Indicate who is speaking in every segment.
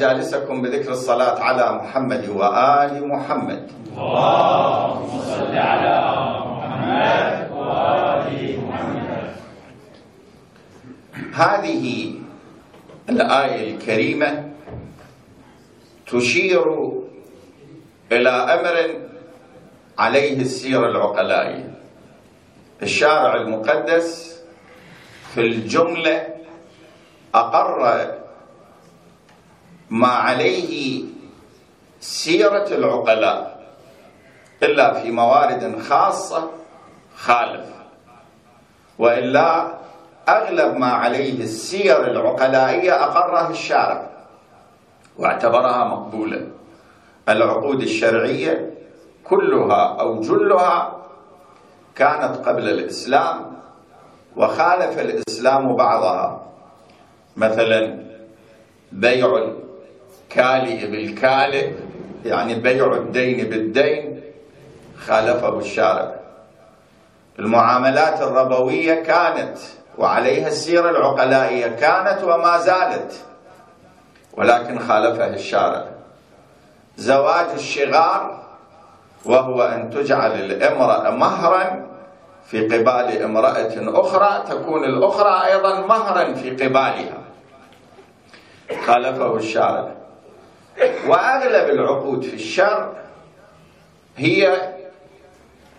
Speaker 1: مجالسكم بذكر الصلاة على محمد وآل محمد.
Speaker 2: اللهم صل على محمد وآل محمد
Speaker 1: هذه الآية الكريمة تشير إلى أمر عليه السيرة العقلائية الشارع المقدس في الجملة أقر ما عليه سيرة العقلاء إلا في موارد خاصة خالف. وإلا أغلب ما عليه السير العقلائية أقرها الشارع واعتبرها مقبولة. العقود الشرعية كلها أو جلها كانت قبل الإسلام وخالف الإسلام بعضها. مثلا بيع الكالئ بالكالئ يعني بيع الدين بالدين خالفه الشارع. المعاملات الربوية كانت وعليها السيرة العقلائية كانت وما زالت ولكن خالفها الشارع. زواج الشغار وهو أن تجعل الامرأة مهرا في قبال امرأة أخرى تكون الأخرى أيضا مهرا في قبالها. خالفه الشارع. وأغلب العقود في الشرع هي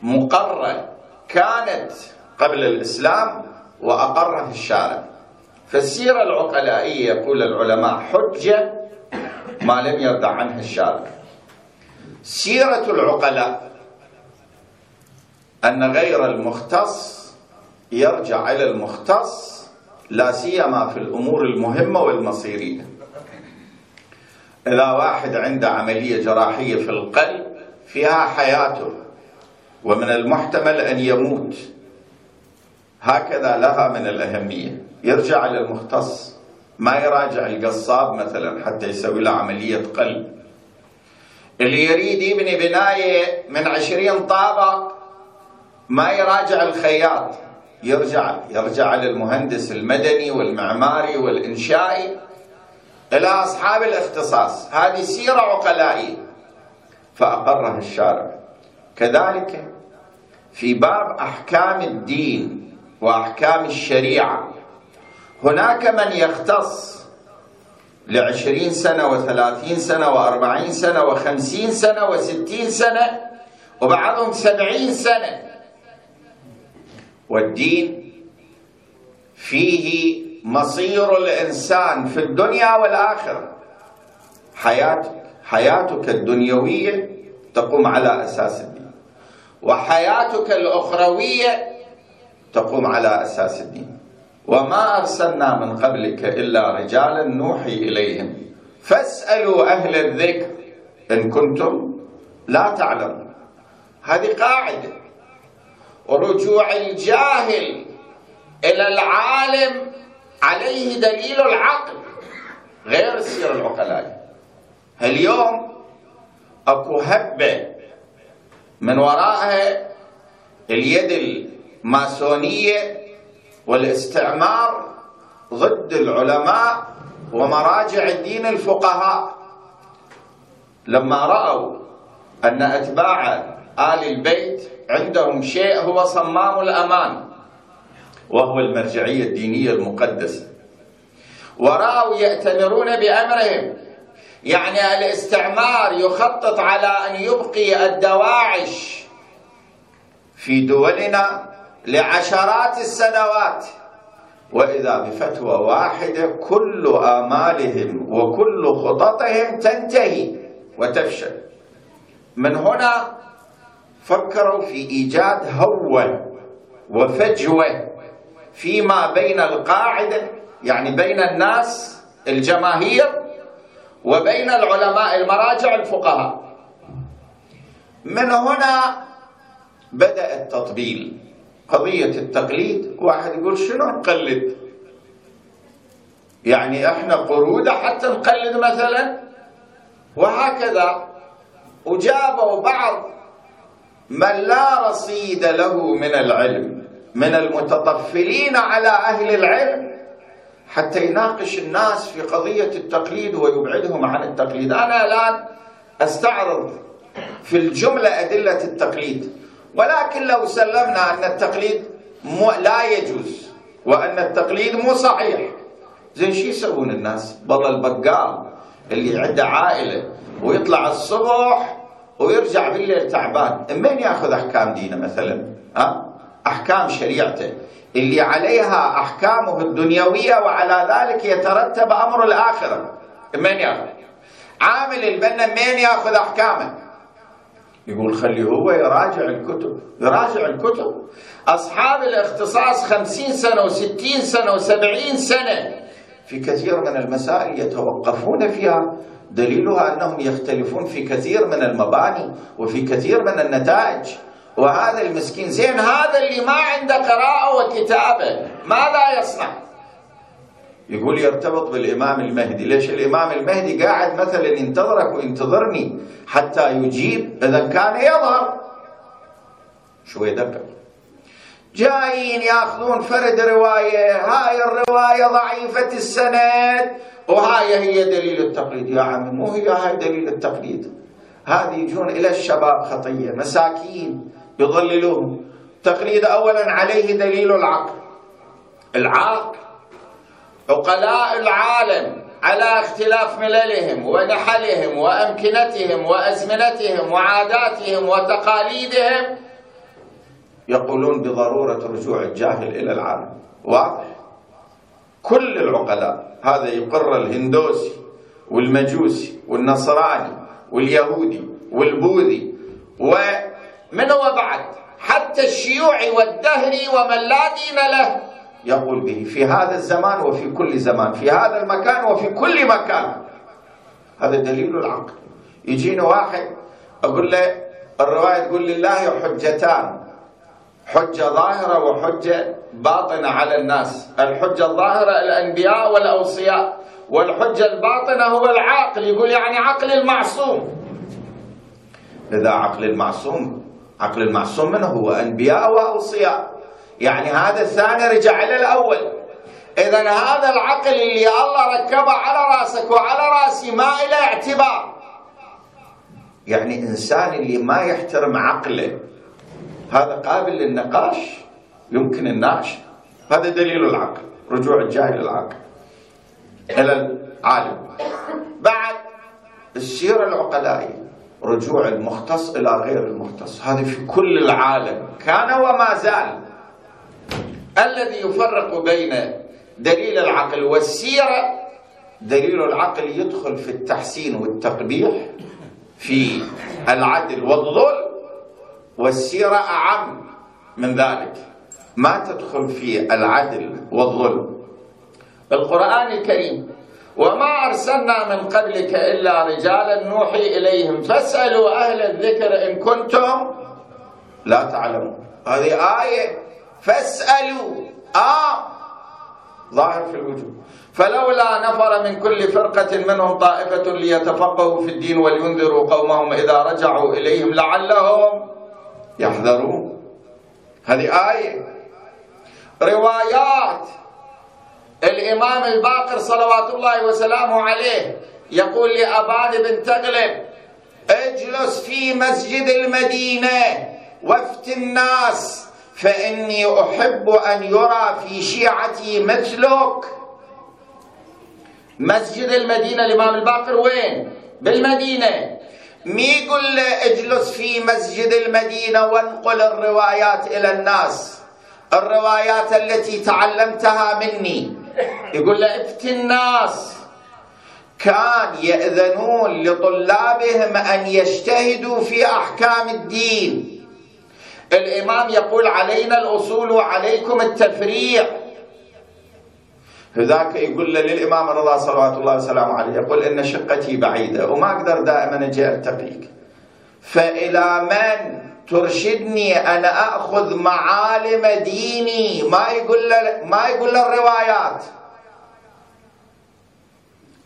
Speaker 1: مقرة كانت قبل الإسلام وأقرها الشارع. فالسيرة العقلائية يقول العلماء حجة ما لم يرضى عنها الشارع. سيرة العقلاء أن غير المختص يرجع إلى المختص لا سيما في الأمور المهمة والمصيرية. إذا واحد عنده عملية جراحية في القلب فيها حياته. ومن المحتمل أن يموت. هكذا لها من الأهمية. يرجع إلى المختص ما يراجع القصاب مثلا حتى يسوي له عملية قلب. اللي يريد يبني بناية من عشرين طابق ما يراجع الخياط. يرجع يرجع للمهندس المدني والمعماري والإنشائي. إلى أصحاب الاختصاص. هذه سيرة عقلائية فأقرها الشارع. كذلك في باب أحكام الدين وأحكام الشريعة هناك من يختص لعشرين سنة وثلاثين سنة وأربعين سنة وخمسين سنة وستين سنة وبعضهم سبعين سنة. والدين فيه مصير الإنسان في الدنيا والآخرة. حياتك حياتك الدنيوية تقوم على أساس الدين. وحياتك الأخروية تقوم على أساس الدين. وما أرسلنا من قبلك إلا رجالا نوحي إليهم. فاسألوا أهل الذكر إن كنتم لا تعلمون. هذه قاعدة. ورجوع الجاهل إلى العالم عليه دليل العقل غير السيرة العقلائية اليوم أكو هبة من وراءها اليد الماسونية والاستعمار ضد العلماء ومراجع الدين الفقهاء. لما رأوا أن أتباع آل البيت عندهم شيء هو صمام الأمان. وهو المرجعية الدينية المقدسة. ورأوا يأتمرون بأمرهم يعني الاستعمار يخطط على أن يبقي الدواعش في دولنا لعشرات السنوات. وإذا بفتوى واحدة كل آمالهم وكل خططهم تنتهي وتفشل. من هنا فكروا في إيجاد هوة وفجوة. فيما بين القاعدة يعني بين الناس الجماهير وبين العلماء المراجع الفقهاء. من هنا بدأ التطبيل قضية التقليد. واحد يقول شنو نقلد؟ يعني إحنا قرودة حتى نقلد مثلا؟ وهكذا. وجابوا بعض من لا رصيد له من العلم. من المتطفلين على أهل العلم حتى يناقش الناس في قضية التقليد ويبعدهم عن التقليد. أنا الآن أستعرض في الجملة أدلة التقليد ولكن لو سلمنا أن التقليد لا يجوز وأن التقليد مو صحيح. زين شو يسوون الناس؟ والله البقال اللي عنده عائلة ويطلع الصبح ويرجع بالليل تعبان. من ياخذ أحكام دينه مثلا؟ ها؟ أحكام شريعته. اللي عليها أحكامه الدنيوية وعلى ذلك يترتب أمر الآخرة. من يأخذ؟ عامل البنا من يأخذ أحكامه؟ يقول خليه هو يراجع الكتب يراجع الكتب. أصحاب الاختصاص خمسين سنة وستين سنة وسبعين سنة. في كثير من المسائل يتوقفون فيها. دليلها أنهم يختلفون في كثير من المباني وفي كثير من النتائج. وهذا المسكين. زين هذا اللي ما عنده قراءة وكتابة. ماذا يصنع. يقول يرتبط بالإمام المهدي. ليش الإمام المهدي قاعد مثلا ينتظرك وينتظرني حتى يجيب؟ إذا كان يظهر. شوي دقق جايين يأخذون فرد رواية. هاي الرواية ضعيفة السند. وهاي هي دليل التقليد. يا عمي مو هي هاي دليل التقليد. هذه يجون إلى الشباب خطية. مساكين. يضللوهم تقليد أولا عليه دليل العقل. العقل عقلاء العالم على اختلاف مللهم ونحلهم وأمكنتهم وأزمنتهم وعاداتهم وتقاليدهم يقولون بضرورة رجوع الجاهل إلى العالم. واضح؟ كل العقلاء هذا يقر الهندوسي والمجوسي والنصراني واليهودي والبوذي ومن هو بعد؟ حتى الشيوعي والدهري ومن لا دين له. يقول به في هذا الزمان وفي كل زمان في هذا المكان وفي كل مكان. هذا دليل العقل. يجيني واحد أقول له الرواية تقول لله حجتان حجة ظاهرة وحجة باطنة على الناس. الحجة الظاهرة الأنبياء والأوصياء والحجة الباطنة هو العاقل. يقول يعني عقل المعصوم. لذا عقل المعصوم عقل المعصوم منه هو أنبياء وأوصياء. يعني هذا الثاني رجع إلى الأول. إذا هذا العقل اللي الله ركبه على رأسك وعلى رأسي ما إلى اعتبار. يعني إنسان اللي ما يحترم عقله هذا قابل للنقاش؟ يمكن الناقش هذا دليل العقل رجوع الجاهل العقل إلى العالم. بعد السيرة العقلائية. رجوع المختص إلى غير المختص. هذا في كل العالم. كان وما زال. الذي يفرق بين دليل العقل والسيرة دليل العقل يدخل في التحسين والتقبيح في العدل والظلم والسيرة أعم من ذلك. ما تدخل في العدل والظلم. القرآن الكريم وما أرسلنا من قبلك إلا رجالا نوحي إليهم. فاسألوا أهل الذكر إن كنتم لا تعلمون. هذه آية. فاسألوا. آه. ظاهر في الوجود فلولا نفر من كل فرقة منهم طائفة ليتفقهوا في الدين ولينذروا قومهم إذا رجعوا إليهم لعلهم يحذرون. هذه آية. روايات. الإمام الباقر صلوات الله وسلامه عليه يقول لأبان بن تغلب اجلس في مسجد المدينة وافت الناس فإني أحب أن يرى في شيعتي مثلك مسجد المدينة الإمام الباقر وين؟ بالمدينة. مي يقول له اجلس في مسجد المدينة وانقل الروايات إلى الناس الروايات التي تعلمتها مني. يقول له افتي الناس كان يأذنون لطلابهم أن يجتهدوا في أحكام الدين. الإمام يقول علينا الأصول وعليكم التفريع. فذاك يقول للإمام الرضا صلوات الله وسلامه عليه يقول إن شقتي بعيدة وما أقدر دائما أجي أرتقيك فإلى من؟ ترشدني أنا أخذ معالم ديني. ما يقول ما يقول الروايات.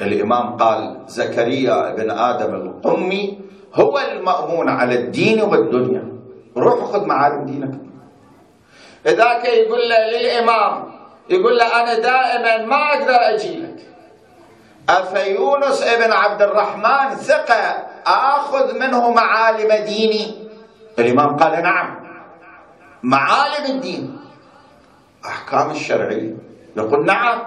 Speaker 1: الإمام قال زكريا بن آدم القمي هو المأمون على الدين والدنيا. روح خذ معالم دينك. ذاك يقول له للإمام يقول له أنا دائما ما أقدر أجي لك. أفيونس ابن عبد الرحمن ثقة آخذ منه معالم ديني. الإمام قال نعم. معالم الدين. أحكام الشرعية. يقول نعم.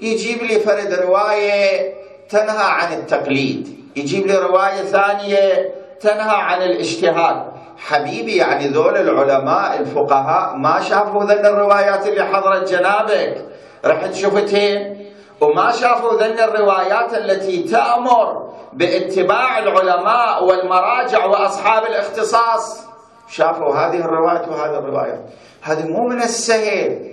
Speaker 1: يجيب لي فرد رواية تنهى عن التقليد. يجيب لي رواية ثانية تنهى عن الاجتهاد. حبيبي يعني ذول العلماء الفقهاء ما شافوا ذن الروايات اللي حضرت جنابك. رحت شفتين. وما شافوا ذن الروايات التي تأمر باتباع العلماء والمراجع وأصحاب الاختصاص. شافوا هذه الروايات وهذه الروايات هذه مو من السهل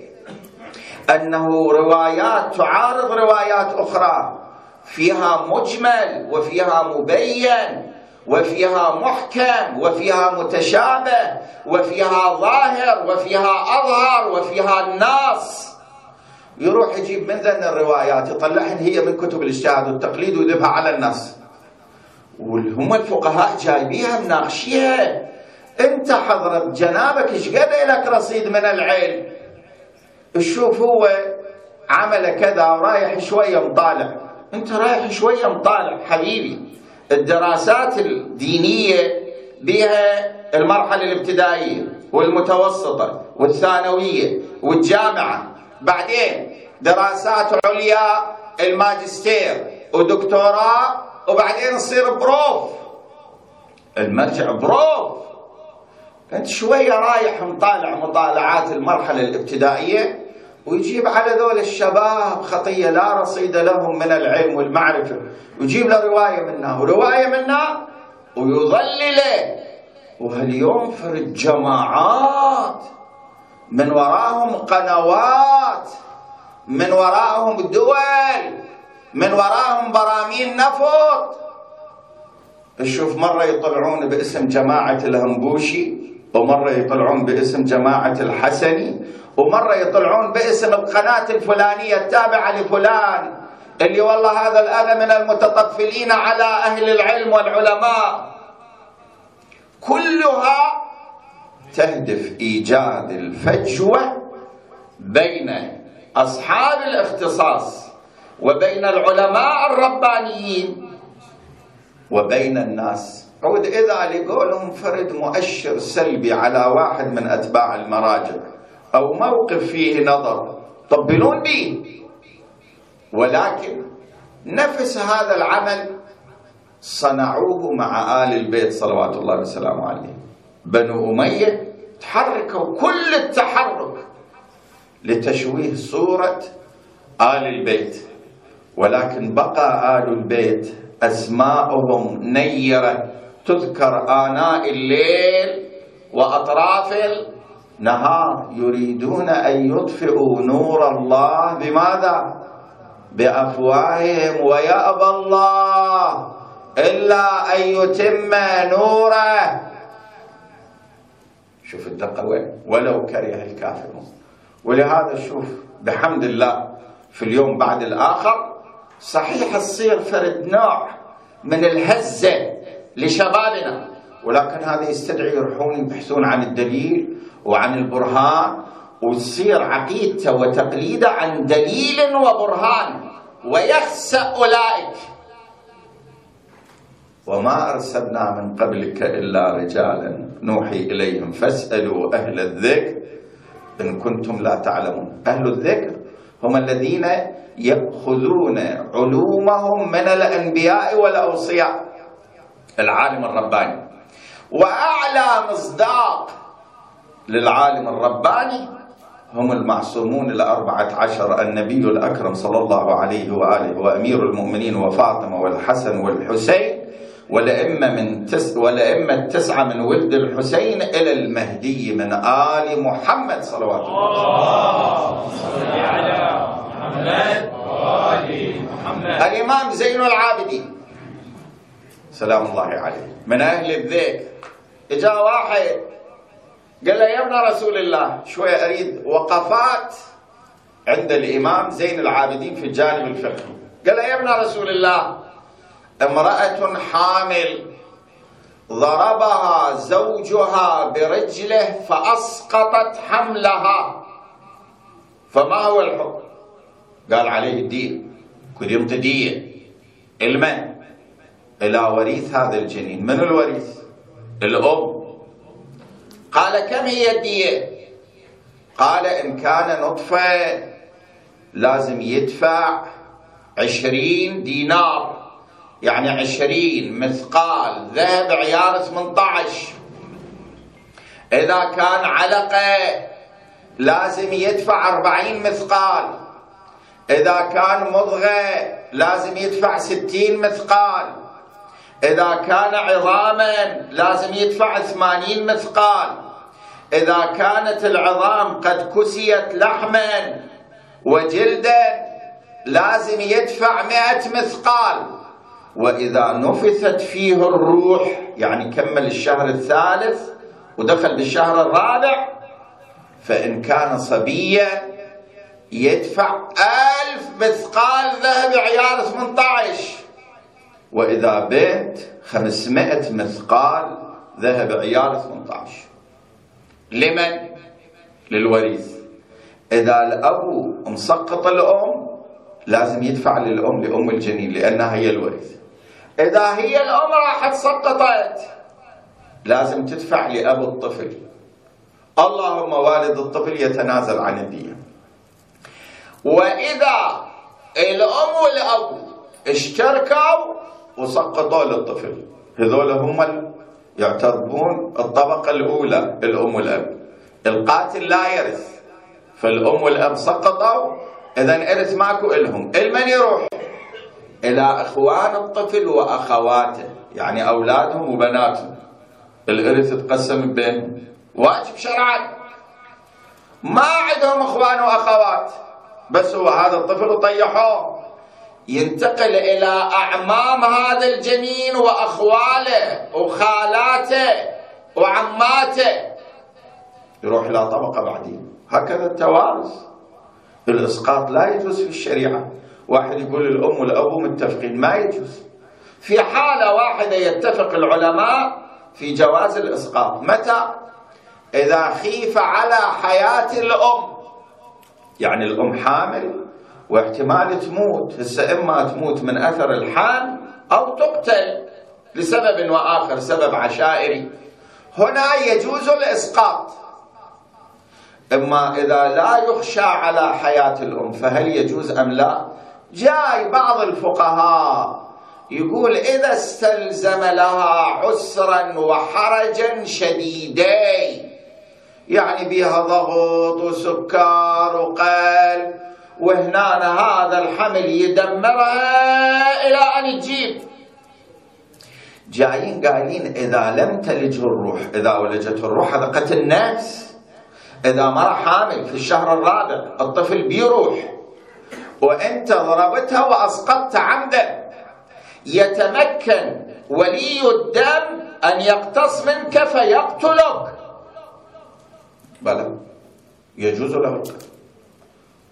Speaker 1: أنه روايات تعارض روايات أخرى. فيها مجمل وفيها مبين وفيها محكم وفيها متشابه وفيها ظاهر وفيها أظهر وفيها الناس يروح يجيب من ذن الروايات يطلعهن هي من كتب الاجتهاد والتقليد ويذبها على الناس. وهم الفقهاء جايبيها مناقشيها انت حضرت جنابك إيش قد لك رصيد من العلم؟ شوف هو عمل كذا ورايح شوية مطالع. انت رايح شوية مطالع حبيبي. الدراسات الدينية بها المرحلة الابتدائية والمتوسطة والثانوية والجامعة. بعدين دراسات عليا الماجستير ودكتوراه وبعدين تصير بروف. المرجع بروف. انت شوية رايح مطالع مطالعات المرحلة الابتدائية ويجيب على ذول الشباب خطية لا رصيد لهم من العلم والمعرفة. ويجيب له رواية منها ورواية منها ويضلله وهاليوم فرد جماعات. من وراهم قنوات من وراهم دول من وراهم براميل نفط تشوف مرة يطلعون باسم جماعة الهنبوشي ومرة يطلعون باسم جماعة الحسني ومرة يطلعون باسم القناة الفلانية التابعة لفلان اللي والله هذا الآن من المتطفلين على أهل العلم والعلماء. كلها تهدف إيجاد الفجوة بين أصحاب الاختصاص وبين العلماء الربانيين وبين الناس. عود إذا لقولهم فرد مؤشر سلبي على واحد من أتباع المراجع أو موقف فيه نظر طبلون به. ولكن نفس هذا العمل صنعوه مع آل البيت صلوات الله وسلامه عليه. بنو أمية تحركوا كل التحرك لتشويه صورة آل البيت. ولكن بقى آل البيت أسماءهم نيرة تذكر آناء الليل وأطراف النهار. يريدون أن يطفئوا نور الله. بماذا؟ بأفواههم. ويأبى الله إلا أن يتم نوره. شوف الدقة وين؟ ولو كره الكافرون. ولهذا شوف بحمد الله في اليوم بعد الآخر صحيح تصير فرد نوع من الهزة لشبابنا ولكن هذا يستدعي يروحون يبحثون عن الدليل وعن البرهان وتصير عقيدته وتقليده عن دليل وبرهان ويخسأ أولئك. وما أرسلنا من قبلك إلا رجالا نوحي إليهم. فاسألوا أهل الذكر إن كنتم لا تعلمون. أهل الذكر هم الذين يأخذون علومهم من الأنبياء والأوصياء. العالم الرباني. وأعلى مصداق للعالم الرباني هم المعصومون الأربعة عشر النبي الأكرم صلى الله عليه وآله وأمير المؤمنين وفاطمة والحسن والحسين والأئمة من تس والأئمة التسعة من ولد الحسين إلى المهدي من آل محمد صلوات الله
Speaker 2: صل على محمد وآل محمد
Speaker 1: الإمام زين العابدين. سلام الله عليه. من أهل الذكر إجا واحد. قال له يا ابن رسول الله شوية أريد وقفات عند الإمام زين العابدين في الجانب الفقهي. قال له يا ابن رسول الله امرأة حامل ضربها زوجها برجله فأسقطت حملها. فما هو الحكم؟ قال عليه الدين. كل دية المن إلى وريث هذا الجنين. من الوريث؟ الأم. قال كم هي الدية قال إن كان نطفة لازم يدفع عشرين دينار. يعني عشرين مثقال ذهب عيار 18 إذا كان علقة لازم يدفع أربعين مثقال. إذا كان مضغة لازم يدفع ستين مثقال. إذا كان عظاما لازم يدفع ثمانين مثقال. إذا كانت العظام قد كسيت لحما وجلدا لازم يدفع مئة مثقال. وإذا نفثت فيه الروح يعني كمل الشهر الثالث ودخل بالشهر الرابع فإن كان صبيا يدفع ألف مثقال ذهب عيار 18 وإذا بنت 500 مثقال ذهب عيار 18 لمن؟ للوريث. إذا الأب مسقط الأم لازم يدفع للأم لأم الجنين لأنها هي الوريث. إذا هي الأم راحت سقطت. لازم تدفع لأب الطفل. اللهم والد الطفل يتنازل عن الدية وإذا الأم والأب اشتركوا وسقطوا للطفل. هذول هم يعتبرون الطبقة الأولى الأم والأب. القاتل لا يرث. فالأم والأب سقطوا إذا إرث ماكو إلهم. إلمن يروح؟ إلى إخوان الطفل وأخواته يعني أولادهم وبناتهم. الإرث تقسم بينهم واجب شرعا ما عندهم إخوان وأخوات بس هو هذا الطفل وطيحوه ينتقل إلى أعمام هذا الجنين وأخواله وخالاته وعماته. يروح إلى طبقة بعدين. هكذا التوارث. الإسقاط لا يجوز في الشريعة. واحد يقول الأم والأب متفقين ما يجوز. في حالة واحدة يتفق العلماء في جواز الإسقاط. متى؟ إذا خيف على حياة الأم. يعني الأم حامل واحتمال تموت. هسه إما تموت من أثر الحال أو تقتل لسبب وآخر سبب عشائري. هنا يجوز الإسقاط. إما إذا لا يخشى على حياة الأم فهل يجوز أم لا؟ جاي بعض الفقهاء يقول إذا استلزم لها عسرا وحرجا شديدين يعني بها ضغط وسكر وقلب وهنا هذا الحمل يدمرها إلى أن تجيب جايين قايلين إذا لم تلج الروح إذا ولجت الروح هذا قتل نفس إذا مرة حامل في الشهر الرابع الطفل بيروح. وأنت ضربتها وأسقطت عمدا. يتمكن ولي الدم أن يقتص منك فيقتلك. بلى. يجوز له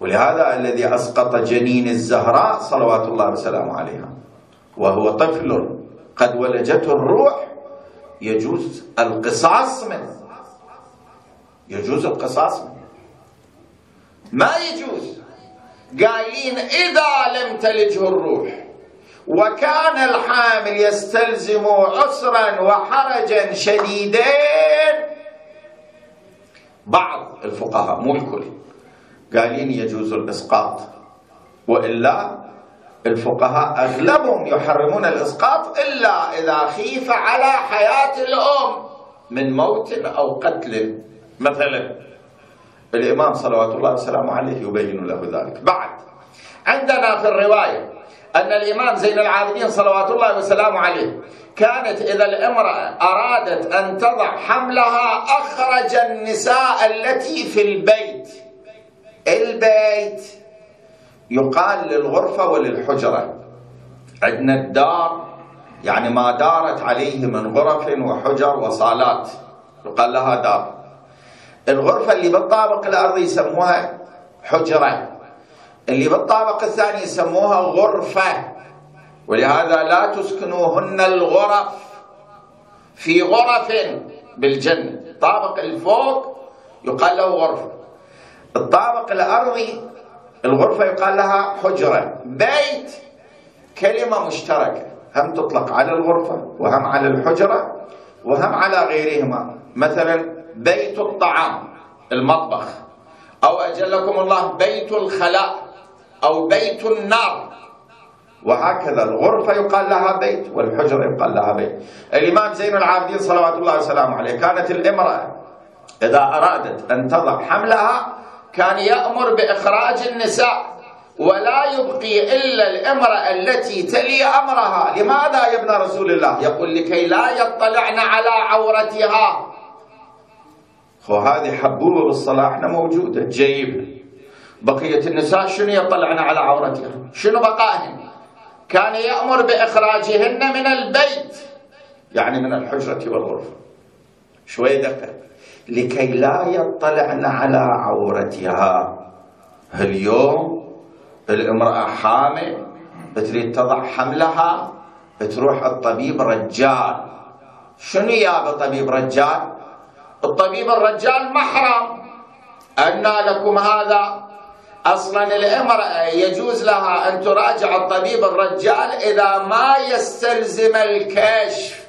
Speaker 1: ولهذا الذي أسقط جنين الزهراء صلوات الله وسلامه عليها. وهو طفل قد ولجته الروح. يجوز القصاص منه. يجوز القصاص منه. ما يجوز؟ قايلين إذا لم تلجه الروح. وكان الحامل يستلزم عسرا وحرجا شديدين بعض الفقهاء مو الكل. قايلين يجوز الإسقاط. وإلا الفقهاء أغلبهم يحرمون الإسقاط إلا إذا خيف على حياة الأم من موت أو قتل مثلا. الإمام صلوات الله وسلامه عليه يبين له ذلك. بعد عندنا في الرواية أن الإمام زين العابدين صلوات الله وسلامه عليه كانت إذا الامرأة أرادت أن تضع حملها أخرج النساء التي في البيت. البيت يقال للغرفة وللحجرة. عندنا الدار يعني ما دارت عليه من غرف وحجر وصالات. يقال لها دار. الغرفة اللي بالطابق الأرضي يسموها حجرة. اللي بالطابق الثاني يسموها غرفة. ولهذا لا تسكنوهن الغرف في غرف بالجنة الطابق الفوق يقال له غرفة الطابق الأرضي الغرفة يقال لها حجرة. بيت كلمة مشتركة. هم تطلق على الغرفة وهم على الحجرة وهم على غيرهما. مثلا بيت الطعام المطبخ. أو أجلكم الله بيت الخلاء أو بيت النار. وهكذا الغرفة يقال لها بيت والحجرة يقال لها بيت. الإمام زين العابدين صلوات الله وسلامه عليه كانت الإمرأة إذا أرادت أن تضع حملها كان يأمر بإخراج النساء ولا يبقي إلا الإمرأة التي تلي أمرها. لماذا يا ابن رسول الله؟ يقول لكي لا يطلعن على عورتها. وهذه حبوبة بالصلاة موجودة. جيبها بقية النساء شنو يطلعن على عورتها؟ شنو بقائهن؟ كان يأمر بإخراجهن من البيت يعني من الحجرة والغرفة. شوي دقة. لكي لا يطلعن على عورتها. اليوم الامرأة حامل بتريد تضع حملها بتروح الطبيب رجال. شنو يا طبيب رجال؟ الطبيب الرجال محرم أن لكم هذا. أصلا الإمرأة يجوز لها أن تراجع الطبيب الرجال إذا ما يستلزم الكشف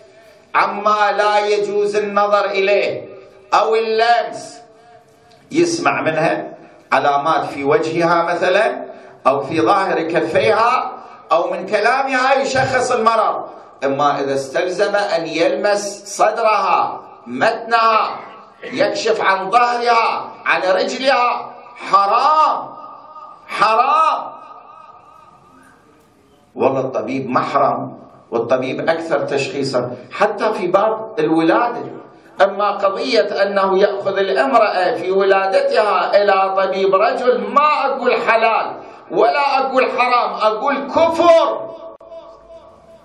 Speaker 1: عما لا يجوز النظر إليه. أو اللمس. يسمع منها علامات في وجهها مثلا أو في ظاهر كفيها أو من كلامها يشخص المرض. إما إذا استلزم أن يلمس صدرها. متنها يكشف عن ظهرها عن رجلها. حرام حرام. والله الطبيب محرم والطبيب أكثر تشخيصا حتى في باب الولادة. أما قضية أنه يأخذ الامرأة في ولادتها إلى طبيب رجل ما أقول حلال ولا أقول حرام أقول كفر.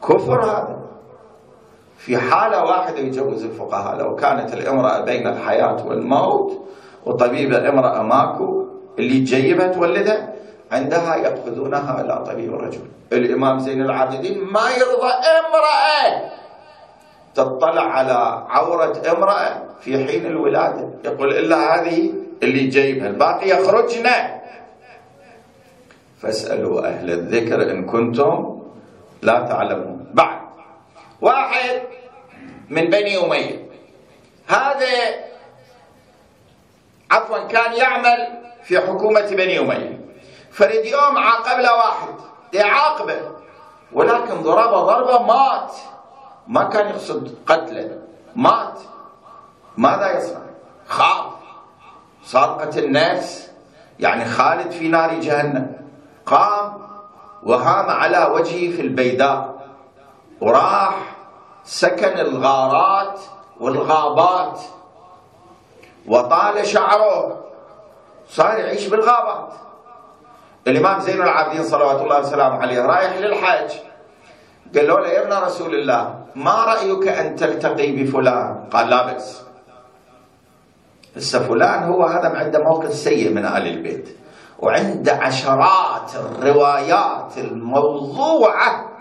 Speaker 1: كفر هذا. في حالة واحدة يجوز الفقهاء. لو كانت الامرأة بين الحياة والموت وطبيب الامرأة ماكو اللي تجيبها تولدها عندها يأخذونها إلى طبيب الرجل. الإمام زين العابدين ما يرضى امرأة تطلع على عورة امرأة في حين الولادة. يقول إلا هذه اللي جايبها. الباقي يخرجن. فاسألوا أهل الذكر إن كنتم لا تعلمون. بعد. واحد. من بني أمية. هذا عفوا كان يعمل في حكومة بني أمية. فريد يوم عاقب له واحد. يعاقبه ولكن ضربة ضربة مات. ما كان يقصد قتله. مات. ماذا يصنع؟ خاف. صادقة النفس يعني خالد في نار جهنم. قام وهام على وجهه في البيداء. وراح سكن الغارات والغابات. وطال شعره. صار يعيش بالغابات. الإمام زين العابدين صلوات الله وسلامه عليه رايح للحج قال له يا ابن رسول الله ما رأيك أن تلتقي بفلان؟ قال لا بأس. هسه فلان هو هذا عنده موقف سيء من آل البيت. وعنده عشرات الروايات الموضوعة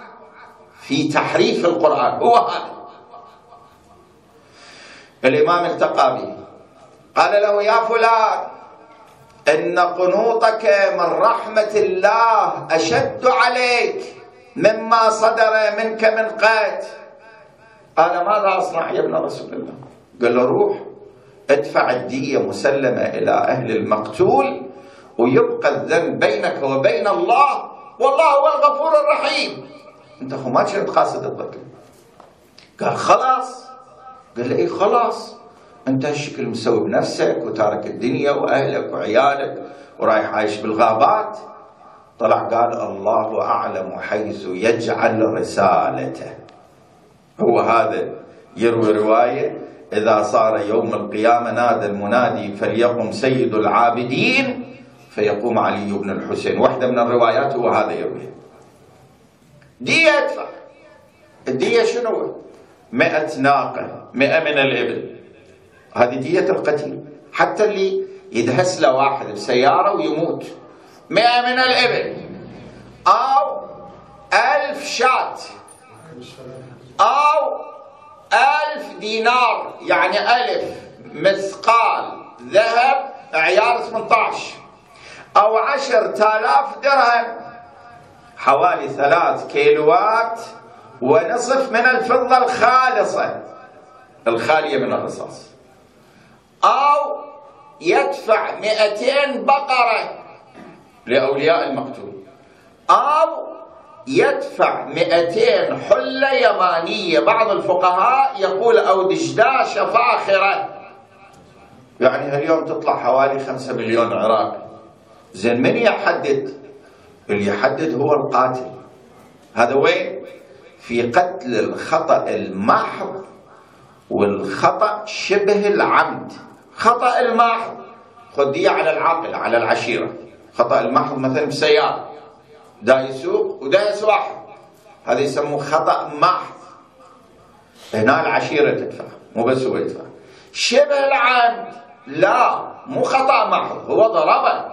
Speaker 1: في تحريف القرآن. هو هذا. الإمام التقى به قال له يا فلان إن قنوطك من رحمة الله أشد عليك مما صدر منك من قات قال ماذا أصنع يا ابن رسول الله؟ قال له روح ادفع الدية مسلمة إلى أهل المقتول ويبقى الذنب بينك وبين الله والله هو الغفور الرحيم. انت اخو ما كنت قاصد القتل قال خلاص. قال له إيه خلاص؟ أنت هالشكل مسوي بنفسك وتارك الدنيا وأهلك وعيالك ورايح عايش بالغابات. طلع قال الله أعلم حيث يجعل رسالته. هو هذا يروي رواية إذا صار يوم القيامة نادى المنادي فليقم سيد العابدين فيقوم علي بن الحسين. واحدة من الروايات هو هذا يرويها دية يدفع الدية شنو؟ مئة ناقة مئة من الإبل. هذه دية القتيل. حتى اللي يدهس له واحد بسيارة ويموت. مئة من الإبل. أو ألف شاة أو ألف دينار يعني ألف مثقال ذهب عيار 18 أو عشر تالاف درهم. حوالي ثلاث كيلوات ونصف من الفضة الخالصة. الخالية من الرصاص. أو يدفع مئتين بقرة لأولياء المقتول. أو يدفع مئتين حلة يمانية. بعض الفقهاء يقول أو دشداشة فاخرة يعني هاليوم تطلع حوالي خمسة مليون عراقي زين من يحدد؟ اللي يحدد هو القاتل. هذا وين؟ في قتل الخطأ المحض والخطأ شبه العمد. خطأ المحض خذيه على العاقل على العشيرة. خطأ المحض مثلا بسيارة دا يسوق ودا يسوح هذا يسموه خطأ محض هنا العشيرة تدفع مو بس هو يدفع. شبه العمد. لا مو خطأ محض هو ضربه.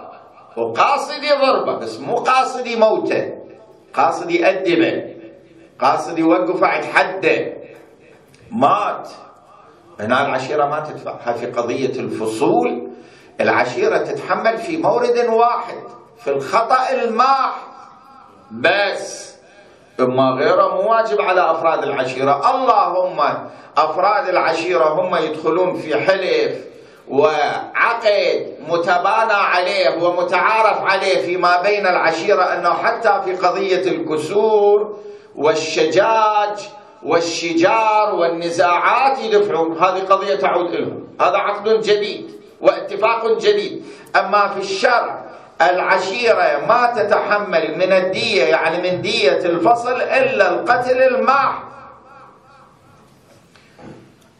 Speaker 1: وقاصد ضربة بس مو قاصد موتة. قاصد يأدبه قاصد يوقف عند حده. مات. هنا العشيرة ما تدفع. هاي في قضية الفصول. العشيرة تتحمل في مورد واحد في الخطأ الماح. بس. إما غيره مو واجب على أفراد العشيرة. اللهم أفراد العشيرة هم يدخلون في حلف. وعقد متبانى عليه ومتعارف عليه فيما بين العشيرة أنه حتى في قضية الكسور والشجاج والشجار والنزاعات يدفعون. هذه قضية تعود لهم هذا عقد جديد واتفاق جديد. أما في الشرع العشيرة ما تتحمل من الدية يعني من دية الفصل إلا القتل الماح.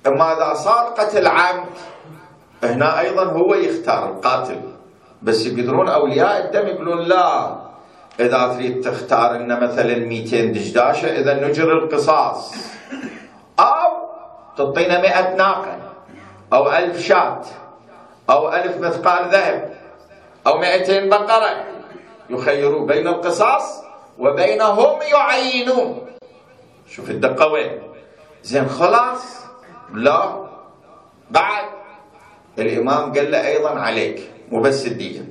Speaker 1: أما إذا صار؟ قتل عمد. هنا أيضا هو يختار القاتل. بس يقدرون أولياء الدم يقولون لا. إذا تريد تختار لنا مثلا 200 دشداشة إذا نجر القصاص. أو تعطينا 100 ناقة أو ألف شاة أو ألف مثقال ذهب أو مئتين بقرة. يخيروا بين القصاص وبينهم يعينون. شوف الدقة وين. زين خلاص. لا. بعد. الإمام قال له أيضا عليك مو بس الدية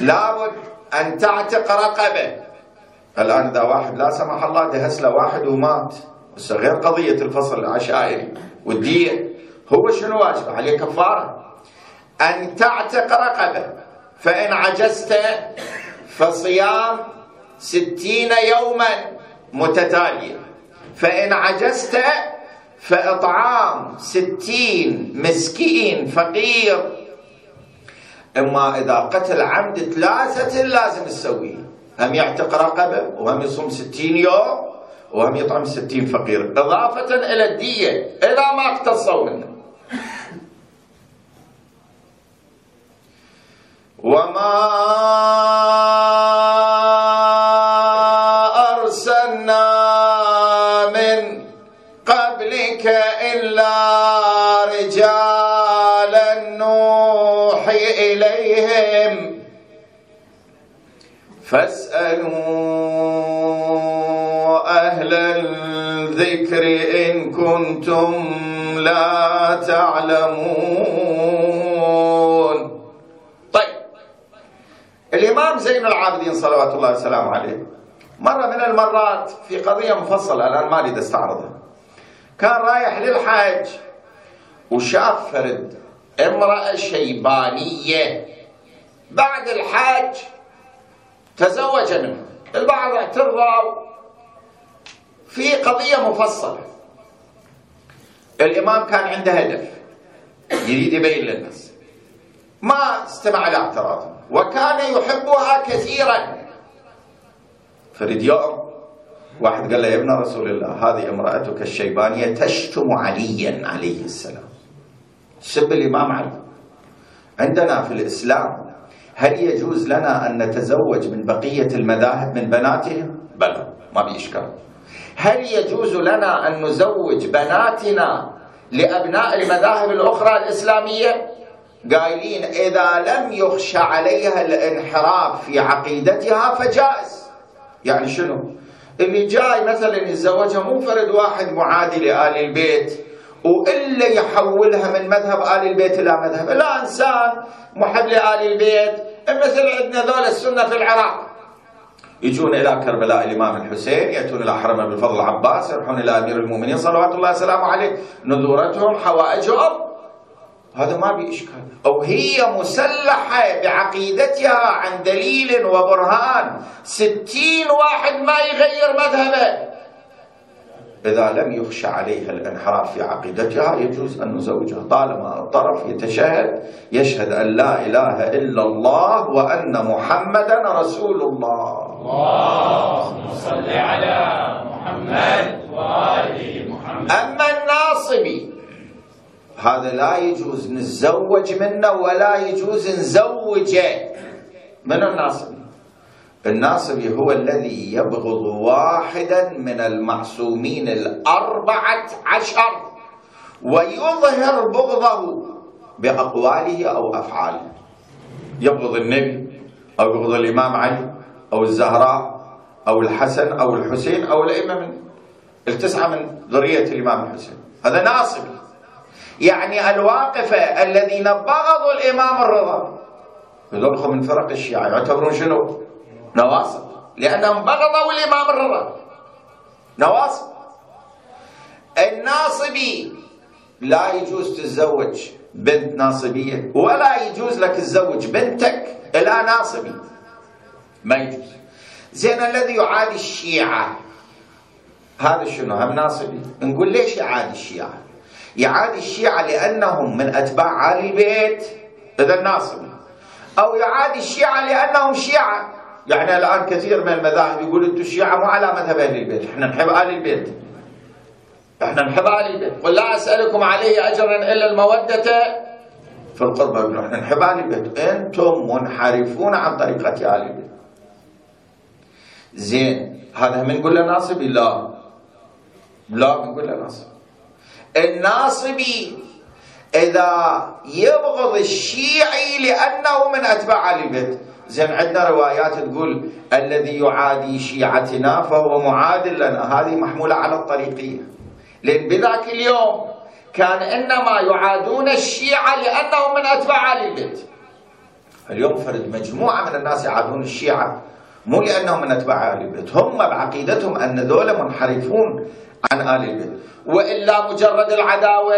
Speaker 1: لابد أن تعتق رقبة. الآن إذا واحد لا سمح الله دهس له واحد ومات. بس غير قضية الفصل العشائري والدية هو شنو واجب؟ عليه كفارة. أن تعتق رقبة. فإن عجزت فصيام ستين يوما متتالية فإن عجزت فإطعام ستين مسكين فقير. إما إذا قتل عمد ثلاثة لازم تسويه هم يعتق رقبة وهم يصوم ستين يوم وهم يطعم ستين فقير. إضافة إلى الدية إذا ما اقتصوا منه. وما فاسألوا أهل الذكر إن كنتم لا تعلمون. الإمام زين العابدين صلوات الله وسلامه عليه مرة من المرات في قضية مفصلة الآن ما أريد أستعرضها. كان رايح للحج وشاف فرد امرأة شيبانية. بعد الحج تزوج منها البعض اعترضوا في قضية مفصلة. الإمام كان عنده هدف يريد يبين للناس. ما استمع إلى اعتراضهم وكان يحبها كثيرا. فرد يوم واحد قال له يا ابن رسول الله هذه امرأتك الشيبانية تشتم عليا عليه السلام. سب الإمام علي. عندنا في الإسلام هل يجوز لنا أن نتزوج من بقية المذاهب من بناتهم؟ بلى ما بإشكال هل يجوز لنا أن نزوج بناتنا لأبناء المذاهب الأخرى الإسلامية؟ قايلين إذا لم يخشى عليها الانحراف في عقيدتها فجائز يعني شنو؟ اللي جاي مثلا يتزوجها مو فرد واحد معادي لآل البيت وإلا يحولها من مذهب آل البيت إلى مذهب لا إنسان محب لآل البيت مثل عندنا ذول السنة في العراق. يجون إلى كربلاء الإمام الحسين يأتون إلى حرم بالفضل العباس يروحون إلى أمير المؤمنين صلوات الله وسلامه عليه. نذورتهم حوائجهم. هذا ما بإشكال أو هي مسلحة بعقيدتها عن دليل وبرهان. ستين واحد ما يغير مذهبه. إذا لم يخشى عليها الانحراف في عقيدتها يجوز أن نزوجها. طالما الطرف يتشهد يشهد أن لا إله إلا الله وأن محمدا رسول الله.
Speaker 2: اللهم صل على محمد وآل محمد.
Speaker 1: أما الناصبي هذا لا يجوز نتزوج منه ولا يجوز نزوجه. من الناصبي الناصبي هو الذي يبغض واحدا من المعصومين الأربعة عشر ويظهر بغضه بأقواله أو أفعاله. يبغض النبي أو يبغض الإمام علي أو الزهراء أو الحسن أو الحسين أو الأئمة من التسعة من ذرية الإمام الحسين. هذا ناصبي يعني الواقفة الذين بغضوا الإمام الرضا. هذول من فرق الشيعة يعتبرون شنو؟ نواصب لأنهم بغضوا الإمام الرضا نواصب الناصبي لا يجوز تتزوج بنت ناصبية ولا يجوز لك تزوج بنتك إلى ناصبي. ما يجوز. زين الذي يعادي الشيعة. هذا شنو؟ هم ناصبي. نقول ليش يعادي الشيعة؟ يعادي الشيعة لأنهم من أتباع آل البيت إذا ناصبي. أو يعادي الشيعة لأنهم شيعة. يعني الآن كثير من المذاهب يقول أنتم الشيعة مو على مذهب أهل البيت إحنا نحب آل البيت. إحنا نحب آل البيت. قل لا أسألكم عليه أجرا إلا المودة في القربة إحنا نحب آل البيت. أنتم منحرفون عن طريقة آل البيت. زين. هذا من نقول له ناصبي لا. لا بنقول له ناصبي الناصبي إذا يبغض الشيعي لأنه من أتباع آل البيت. زين عندنا روايات تقول الذي يعادي شيعتنا فهو معاد لنا. هذه محمولة على الطريقية لأن بذاك اليوم كان إنما يعادون الشيعة لأنهم من أتباع آل البيت. اليوم فرد مجموعة من الناس يعادون الشيعة مو لأنهم من أتباع آل البيت هم بعقيدتهم أن ذولا منحرفون عن آل البيت. وإلا مجرد العداوة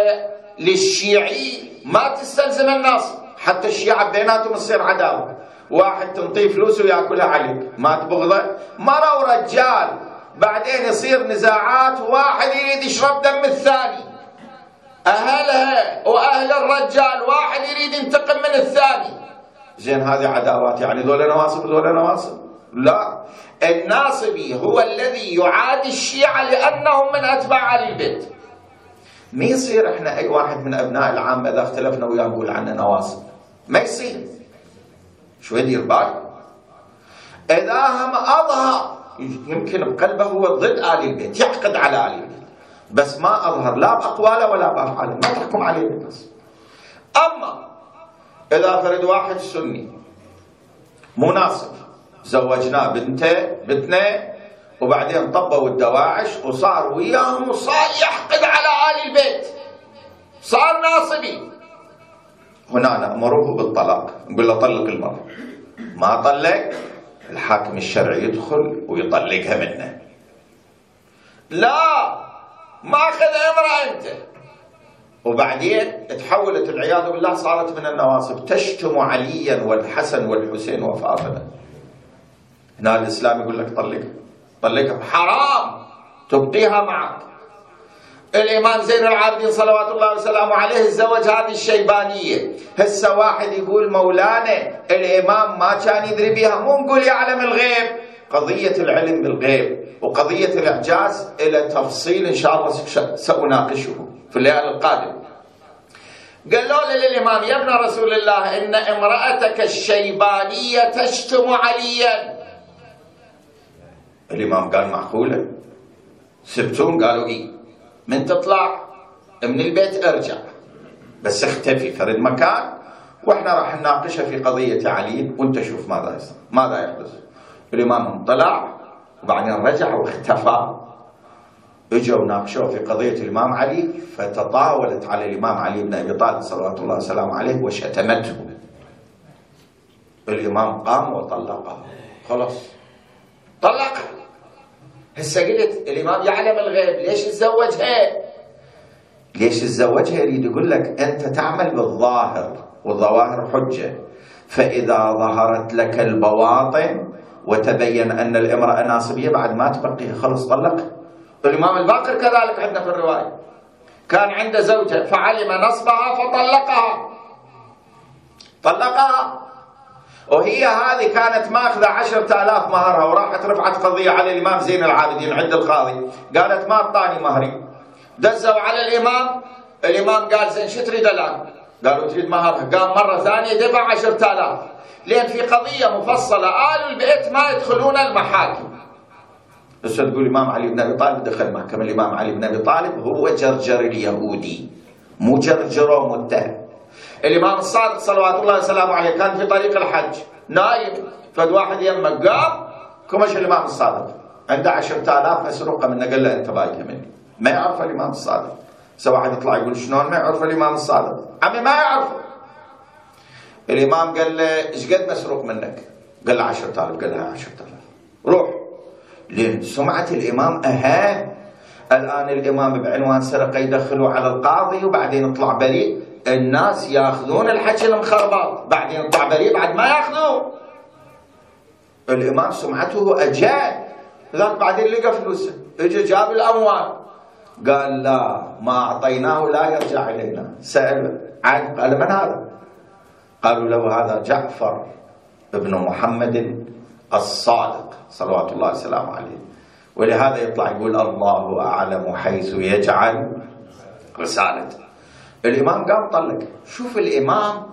Speaker 1: للشيعي ما تستلزم الناس. حتى الشيعة بيناتهم تصير عداوة. واحد تنطيه فلوس ويأكلها عليك ما تبغضه. مرة ورجال بعدين يصير نزاعات واحد يريد يشرب دم الثاني. أهلها وأهل الرجال واحد يريد ينتقم من الثاني. زين هذه عداوات. يعني ذولا نواصب ذولا نواصب؟ لا. الناصبي هو الذي يعادي الشيعة لأنهم من أتباع آل البيت. ما يصير إحنا أي واحد من أبناء العامة إذا اختلفنا وياه نقول عنه نواصب؟ ما يصير. شو يدير بال إذا هم أظهر. يمكن بقلبه هو ضد آل البيت يحقد على آل البيت. بس ما أظهر. لا بأقواله ولا بأفعاله ما تحكم عليه بالناس أما إذا فرد واحد سني مناصب زوجناه بنته بنتنا وبعدين طبوا الدواعش وصار وياهم وصار يحقد على آل البيت. صار ناصبي. هنا نأمره بالطلاق. نقول له طلق المرأة ما طلق الحاكم الشرعي يدخل ويطلقها منه. لا! ما أخذ امرأة أنت. وبعدين تحولت العياذ بالله صارت من النواصب. تشتم عليا والحسن والحسين وفاطمة. هنا الإسلام يقول لك طلقها طلقها. حرام. تبقيها معك. الإمام زين العابدين صلوات الله وسلامه عليه تزوج هذه الشيبانية. هسه واحد يقول مولانا الإمام ما كان يدري بها مو نقول يعلم الغيب. قضية العلم بالغيب وقضية الإعجاز إلى تفصيل إن شاء الله سأناقشه في الليالي القادمة. قالوا للإمام يا ابن رسول الله إن امرأتك الشيبانية تشتم عليا. الإمام قال معقولة؟ سبتون؟ قالوا إيه من تطلع من البيت أرجع. بس اختفي فرد مكان وإحنا راح نناقشها في قضية علي وأنت شوف ماذا يصير ماذا يحدث. الإمام طلع وبعدين رجع واختفى. اجوا ناقشوا في قضية الإمام علي فتطاولت على الإمام علي بن أبي طالب صلوات الله وسلامه عليه وشتمته. الإمام قام وطلقها خلاص. طلقها هسه قلت الإمام يعلم الغيب ليش تزوجها؟ ليش تزوجها؟ يريد يقول لك أنت تعمل بالظاهر والظواهر حجة. فإذا ظهرت لك البواطن وتبين أن الامرأة ناصبية بعد ما تبقيها خلص طلقها الإمام الباقر كذلك عندنا في الرواية. كان عنده زوجة فعلم نصبها فطلقها. طلقها. وهي هذه كانت ماخذة عشرة آلاف مهرها وراحت رفعت قضية على الإمام زين العابدين عند القاضي. قالت ما أعطاني مهري. دزوا على الإمام الإمام قال زين شو تريد الآن؟ قالوا تريد مهرها. قام مرة ثانية دفع عشرة آلاف. لأن في قضية مفصلة آل البيت ما يدخلون المحاكم. بس تقول الإمام علي بن أبي طالب دخل محكمة. الإمام علي بن أبي طالب هو جرجر اليهودي. مو جرجر ومتهم. الإمام الصادق صلوات الله وسلامه عليه كان في طريق الحج. نايم. فد واحد يمه قام كمش الإمام الصادق عنده عشرة آلاف مسروقة منه قال له أنت بايكة مني. ما يعرف الإمام الصادق سواء واحد يطلع يقول شلون ما يعرف الإمام الصادق عمي ما يعرفه الإمام قال له إيش قد مسروق منك؟ قال له عشرة آلاف. قال له عشرة آلاف. روح. لأن سمعة الإمام أها. الآن الإمام بعنوان سرقة يدخلوا على القاضي وبعدين يطلع بريء. الناس ياخذون الحكي المخربط بعدين يطلع بريء بعد ما ياخذوه الإمام سمعته أجاد ذاك بعدين لقى فلوسه. اجى جاب الأموال. قال لا ما أعطيناه لا يرجع إلينا. سأل عاد قال من هذا؟ قالوا له هذا جعفر ابن محمد الصادق صلوات الله وسلامه عليه. ولهذا يطلع يقول الله أعلم حيث يجعل رسالته. الإمام قام طلق. شوف الإمام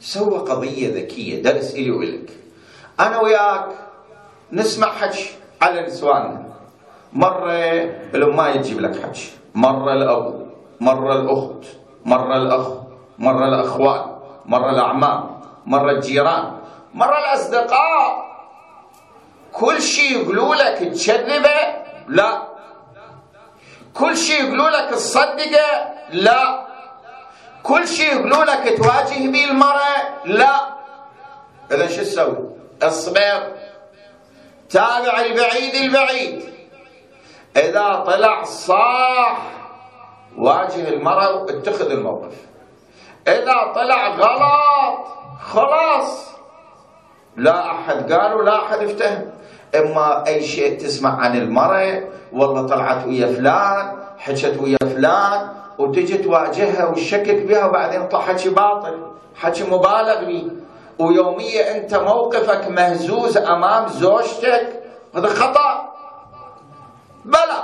Speaker 1: سوى قضية ذكية درس إلي وإلك. أنا وياك نسمع حكي على نسواننا مرة الأم تجيب لك حكي مرة الأب مرة الأخت مرة الأخ مرة الأخوان مرة الأعمام مرة الجيران مرة الأصدقاء. كل شيء يقولوا لك تشذبه لا. كل شيء يقولوا لك تصدقه لا. كل شيء يقولوا لك تواجه به المرأة لا. إذا شو تسوي؟ اصبر. تابع البعيد البعيد. إذا طلع صاح واجه المرأة واتخذ الموقف. إذا طلع غلط خلاص. لا أحد قال ولا أحد افتهم. إما أي شيء تسمع عن المرأة والله طلعت ويا فلان حكت ويا فلان وتجي تواجهها وتشكك بها وبعدين يطلع حكي باطل حكي مبالغ به ويوميا أنت موقفك مهزوز أمام زوجتك؟ هذا خطأ. بلى.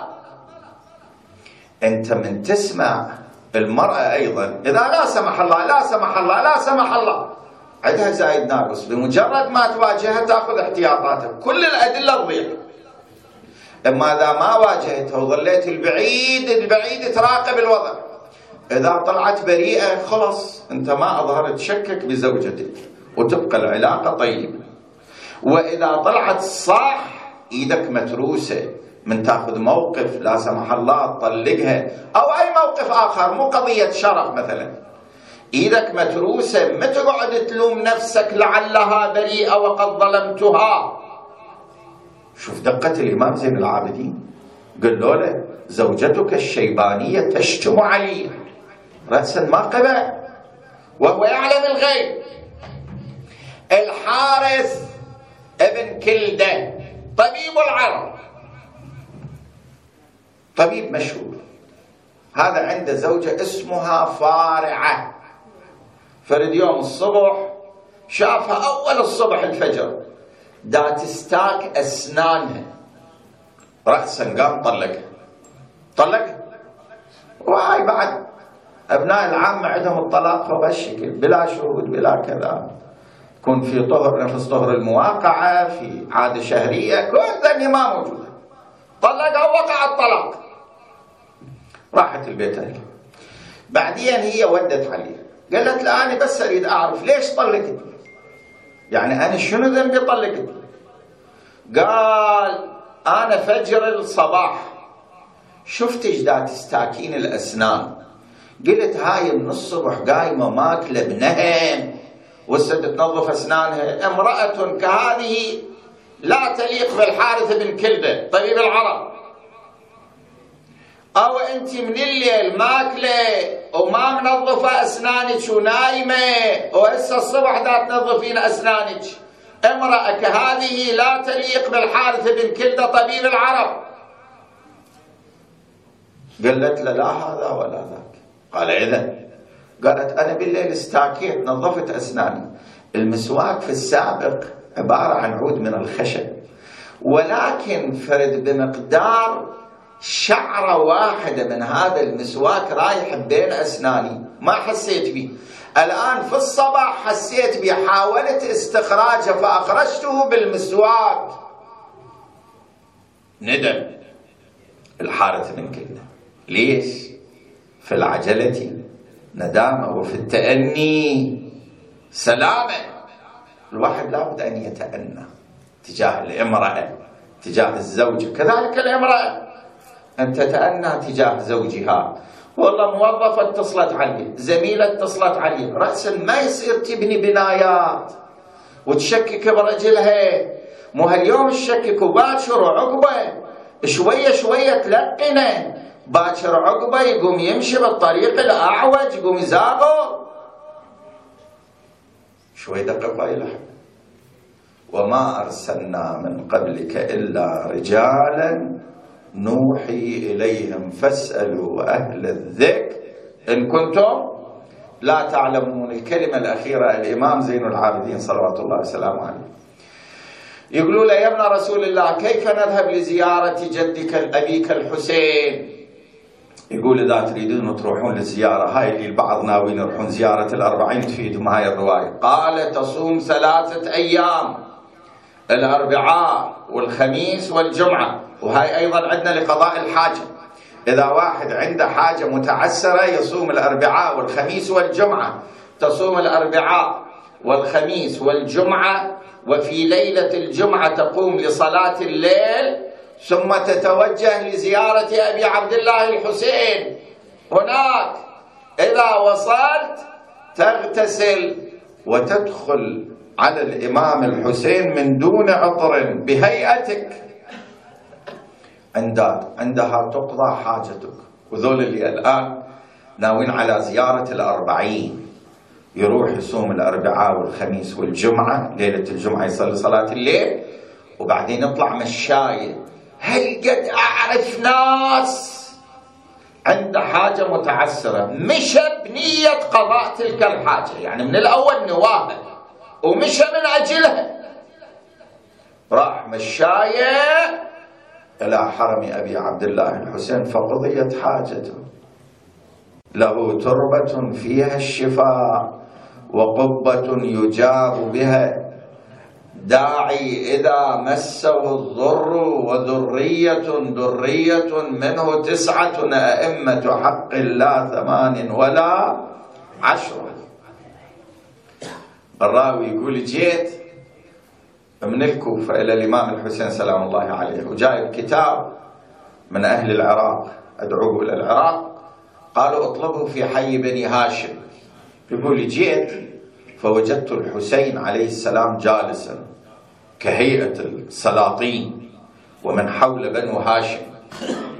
Speaker 1: أنت من تسمع المرأة أيضا. إذا لا سمح الله لا سمح الله لا سمح الله. عندها زايد ناقص. بمجرد ما تواجهها تأخذ احتياطاتك. كل الأدلة تضيع اما اذا ما واجهتها وظليت البعيد البعيد تراقب الوضع. إذا طلعت بريئة خلاص أنت ما أظهرت شكك بزوجتك وتبقى العلاقة طيبة. وإذا طلعت صح إيدك متروسة من تأخذ موقف لا سمح الله تطلقها أو أي موقف آخر مو قضية شرف مثلا. إيدك متروسة ما تقعد تلوم نفسك لعلها بريئة وقد ظلمتها. شوف دقة الإمام زين العابدين. قال له زوجتك الشيبانية تشتم علي رأسا ما قبل وهو يعلم الغيب. الحارث ابن كلدة طبيب العرب. طبيب مشهور. هذا عنده زوجة اسمها فارعة. فرد يوم الصبح شافها أول الصبح الفجر. دا تستاك أسنانها رأسا قام طلقها طلقها وهاي بعد. أبناء العامة عندهم الطلاق فبهالشكل بلا شهود بلا كذا. يكون في طهر نفس طهر المواقعة في عادة شهرية كل ذني ما موجودة طلقها ووقع الطلاق. راحت البيت أهلها بعدين هي ودت عليه قالت له أنا بس أريد أعرف ليش طلقتني يعني أنا شنو ذنبي طلقتني قال أنا فجر الصباح شفت دا تستاكين الأسنان. قلت هاي من الصبح قايمة ماكلة بنهم وسد تنظف أسنانها. امرأة كهذه لا تليق بالحارث بن كلبة طبيب العرب. أو انت من الليل ماكله وما منظفة أسنانك ونايمة وهسه الصبح دا تنظفين أسنانك. امرأة كهذه لا تليق بالحارث بن كلدة طبيب العرب. قالت له لا هذا ولا ذاك. قال إذا. قالت أنا بالليل استاكيت نظفت أسناني. المسواك في السابق عبارة عن عود من الخشب. ولكن فرد بمقدار شعرة واحدة من هذا المسواك رايح بين أسناني. ما حسيت به. الآن في الصباح حسيت به. حاولت استخراجه فأخرجته بالمسواك. ندم. الحارث من كلمة. ليش؟ في العجلة. ندامة. وفي التأني. سلامة. الواحد لابد أن يتأنى تجاه الامرأة تجاه الزوجة كذلك الامرأة. أن تتأنى تجاه زوجها. والله موظفة اتصلت عليه زميلة اتصلت عليه رأسا ما يصير تبني بنايات. وتشكك برجلها. مو هاليوم تشكك وباكر وعقبة. شوية شوية تلقنه. باكر عقبة يقوم يمشي بالطريق الأعوج يقوم يزاغر. شوي دقق باي وما أرسلنا من قبلك إلا رجالا نوحي إليهم فاسألوا أهل الذكر. إن كنتم لا تعلمون. الكلمة الأخيرة الإمام زين العابدين صلوات الله وسلامه عليه. يقولوا له يا ابن رسول الله كيف نذهب لزيارة جدك أبيك الحسين؟ يقول إذا تريدون تروحون للزيارة. هاي اللي البعض ناويين يروحون زيارة الأربعين تفيدهم هاي الرواية. قال تصوم ثلاثة أيام. الأربعاء والخميس والجمعة. وهاي أيضا عندنا لقضاء الحاجة. إذا واحد عنده حاجة متعسرة يصوم الأربعاء والخميس والجمعة. تصوم الأربعاء والخميس والجمعة وفي ليلة الجمعة تقوم لصلاة الليل ثم تتوجه لزيارة أبي عبد الله الحسين. هناك إذا وصلت تغتسل وتدخل على الإمام الحسين من دون عطر بهيئتك. عندها عندها تقضى حاجتك. وذول اللي الآن ناويين على زيارة الأربعين. يروح يصوم الأربعاء والخميس والجمعة ليلة الجمعة يصلي صلاة الليل وبعدين يطلع مشاية. هل قد أعرف ناس عنده حاجة متعسرة مشى بنية قضاء تلك الحاجة؟ يعني من الأول نواها ومشى من أجلها راح مشاية إلى حرم أبي عبد الله الحسين فقضيت حاجته. له تربة فيها الشفاء وقبة يجاب بها. داعي إذا مسه الضر وذرية ذرية منه تسعة أئمة حق لا ثمان ولا عشرة. الراوي يقول جيت من الكوفة إلى الإمام الحسين سلام الله عليه وجايب كتاب من أهل العراق أدعوه إلى العراق قالوا اطلبه في حي بني هاشم. يقول جيت فوجدت الحسين عليه السلام جالسا كهيئة السلاطين ومن حول بنو هاشم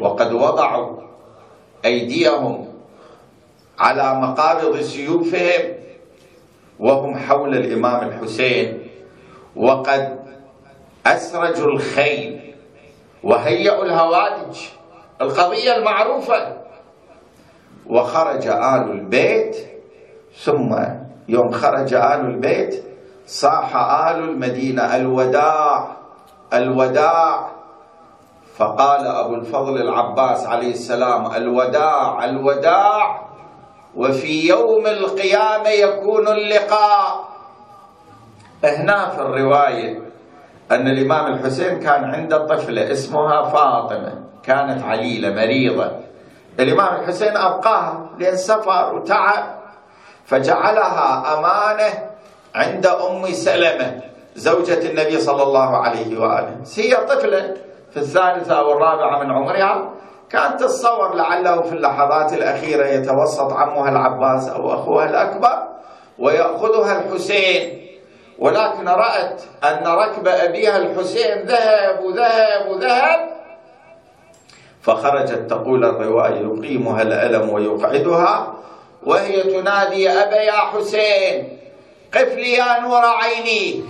Speaker 1: وقد وضعوا أيديهم على مقابض سيوفهم وهم حول الإمام الحسين. وقد أسرجوا الخيل. وهيئوا الهوادج. القضية المعروفة. وخرج آل البيت. ثم يوم خرج آل البيت صاح آل المدينة الوداع. الوداع. فقال أبو الفضل العباس عليه السلام الوداع الوداع. وفي يوم القيامة يكون اللقاء. هنا في الرواية أن الإمام الحسين كان عنده طفلة اسمها فاطمة كانت عليلة مريضة. الإمام الحسين أبقاها لأن سفر وتعب فجعلها أمانة عند أم سلمة زوجة النبي صلى الله عليه وآله. هي طفلة في الثالثة أو الرابعة من عمرها كانت تتصور لعله في اللحظات الأخيرة يتوسط عمها العباس أو أخوها الأكبر ويأخذها الحسين. ولكن رأت أن ركب أبيها الحسين ذهب وذهب وذهب فخرجت تقول الرواية يقيمها الألم ويقعدها وهي تنادي أبا يا حسين قف لي يا نور عيني.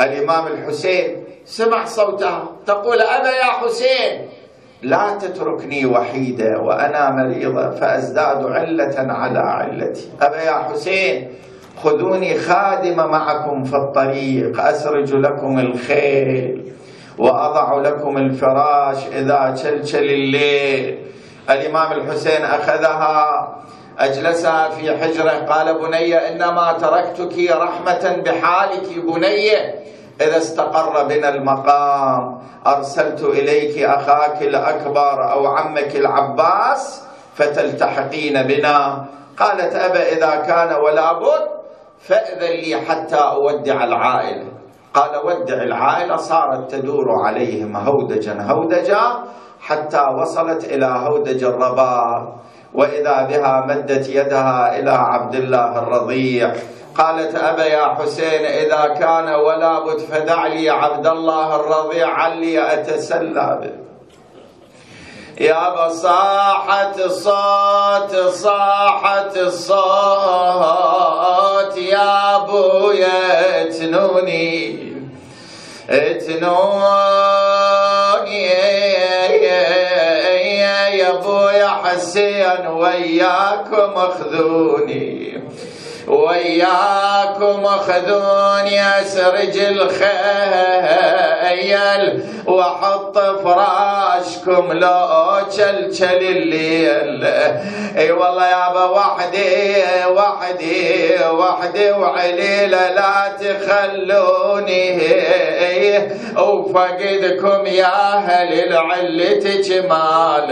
Speaker 1: الإمام الحسين سمع صوتها تقول أبا يا حسين لا تتركني وحيدة وأنا مريضة فأزداد علة على علتي. أبا يا حسين خذوني خادمة معكم في الطريق أسرج لكم الخيل وأضع لكم الفراش إذا شلشل الليل. الإمام الحسين أخذها أجلسها في حجره قال بني إنما تركتك رحمة بحالك بني. إذا استقر بنا المقام أرسلت إليك أخاك الأكبر أو عمك العباس فتلتحقين بنا. قالت أبا إذا كان ولا بد فأذن لي حتى أودع العائلة قال ودع العائلة صارت تدور عليهم هودجا هودجا حتى وصلت إلى هودج الرباط وإذا بها مدت يدها إلى عبد الله الرضيع. قالت أبا يا حسين إذا كان ولا بد فدع لي عبد الله الرضيع علي أتسلى به. يا صاحت الصوت صاحت الصوت يا ابويا اتنوني اتنوني يا ابويا حسين وياكم أخذوني. وياكم خذوني أسرج الخيل وأحط فراشكم لو تشلشل الليل. إي والله يابا وحدي وحدي وحدي وعليله لا تخلوني. وفقدكم يا أهل العلة جمال.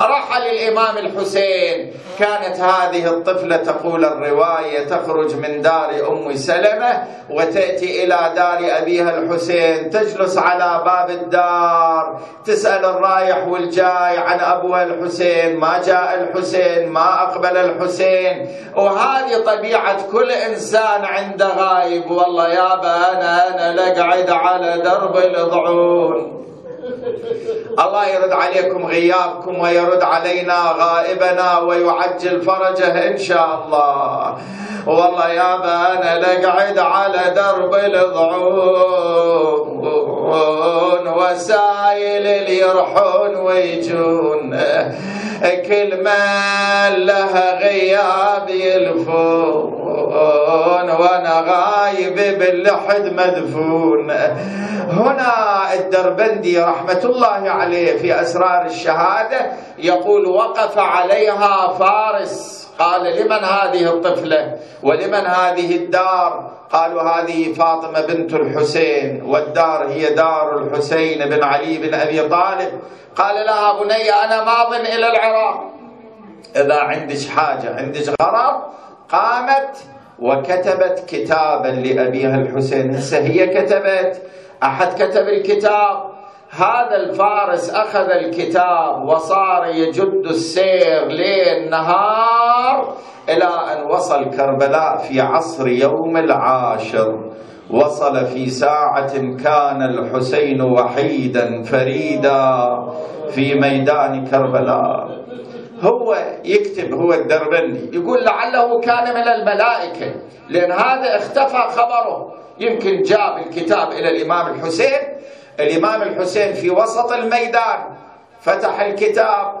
Speaker 1: رحل الامام الحسين. كانت هذه الطفلة تقول الرواية. الرواية تخرج من دار أم سلمة وتأتي إلى دار أبيها الحسين تجلس على باب الدار تسأل الرايح والجاي عن أبوها الحسين ما جاء الحسين ما أقبل الحسين. وهذه طبيعة كل إنسان عند غايب والله يابا أنا أنا لقعد على درب الضعون الله يرد عليكم غيابكم ويرد علينا غائبنا ويعجل فرجه إن شاء الله. والله يا أنا لقعد على درب الضعون وسايل اللي يرحون ويجون. كل ما لها غياب يلفون وأنا غايب باللحد مدفون. هنا الدربندي رحمة الله عليه في أسرار الشهادة يقول وقف عليها فارس. قال لمن هذه الطفلة ولمن هذه الدار؟ قالوا هذه فاطمة بنت الحسين والدار هي دار الحسين بن علي بن أبي طالب. قال لها بني أنا ماض إلى العراق. إذا عندك حاجة عندك غرض قامت وكتبت كتابا لأبيها الحسين. هسه هي كتبت. أحد كتب الكتاب؟ هذا الفارس أخذ الكتاب وصار يجد السير ليل نهار إلى أن وصل كربلاء في عصر يوم العاشر. وصل في ساعة كان الحسين وحيدا فريدا في ميدان كربلاء. هو يكتب هو الدربندي. يقول لعله كان من الملائكة. لأن هذا اختفى خبره. يمكن جاب الكتاب إلى الإمام الحسين. الإمام الحسين في وسط الميدان فتح الكتاب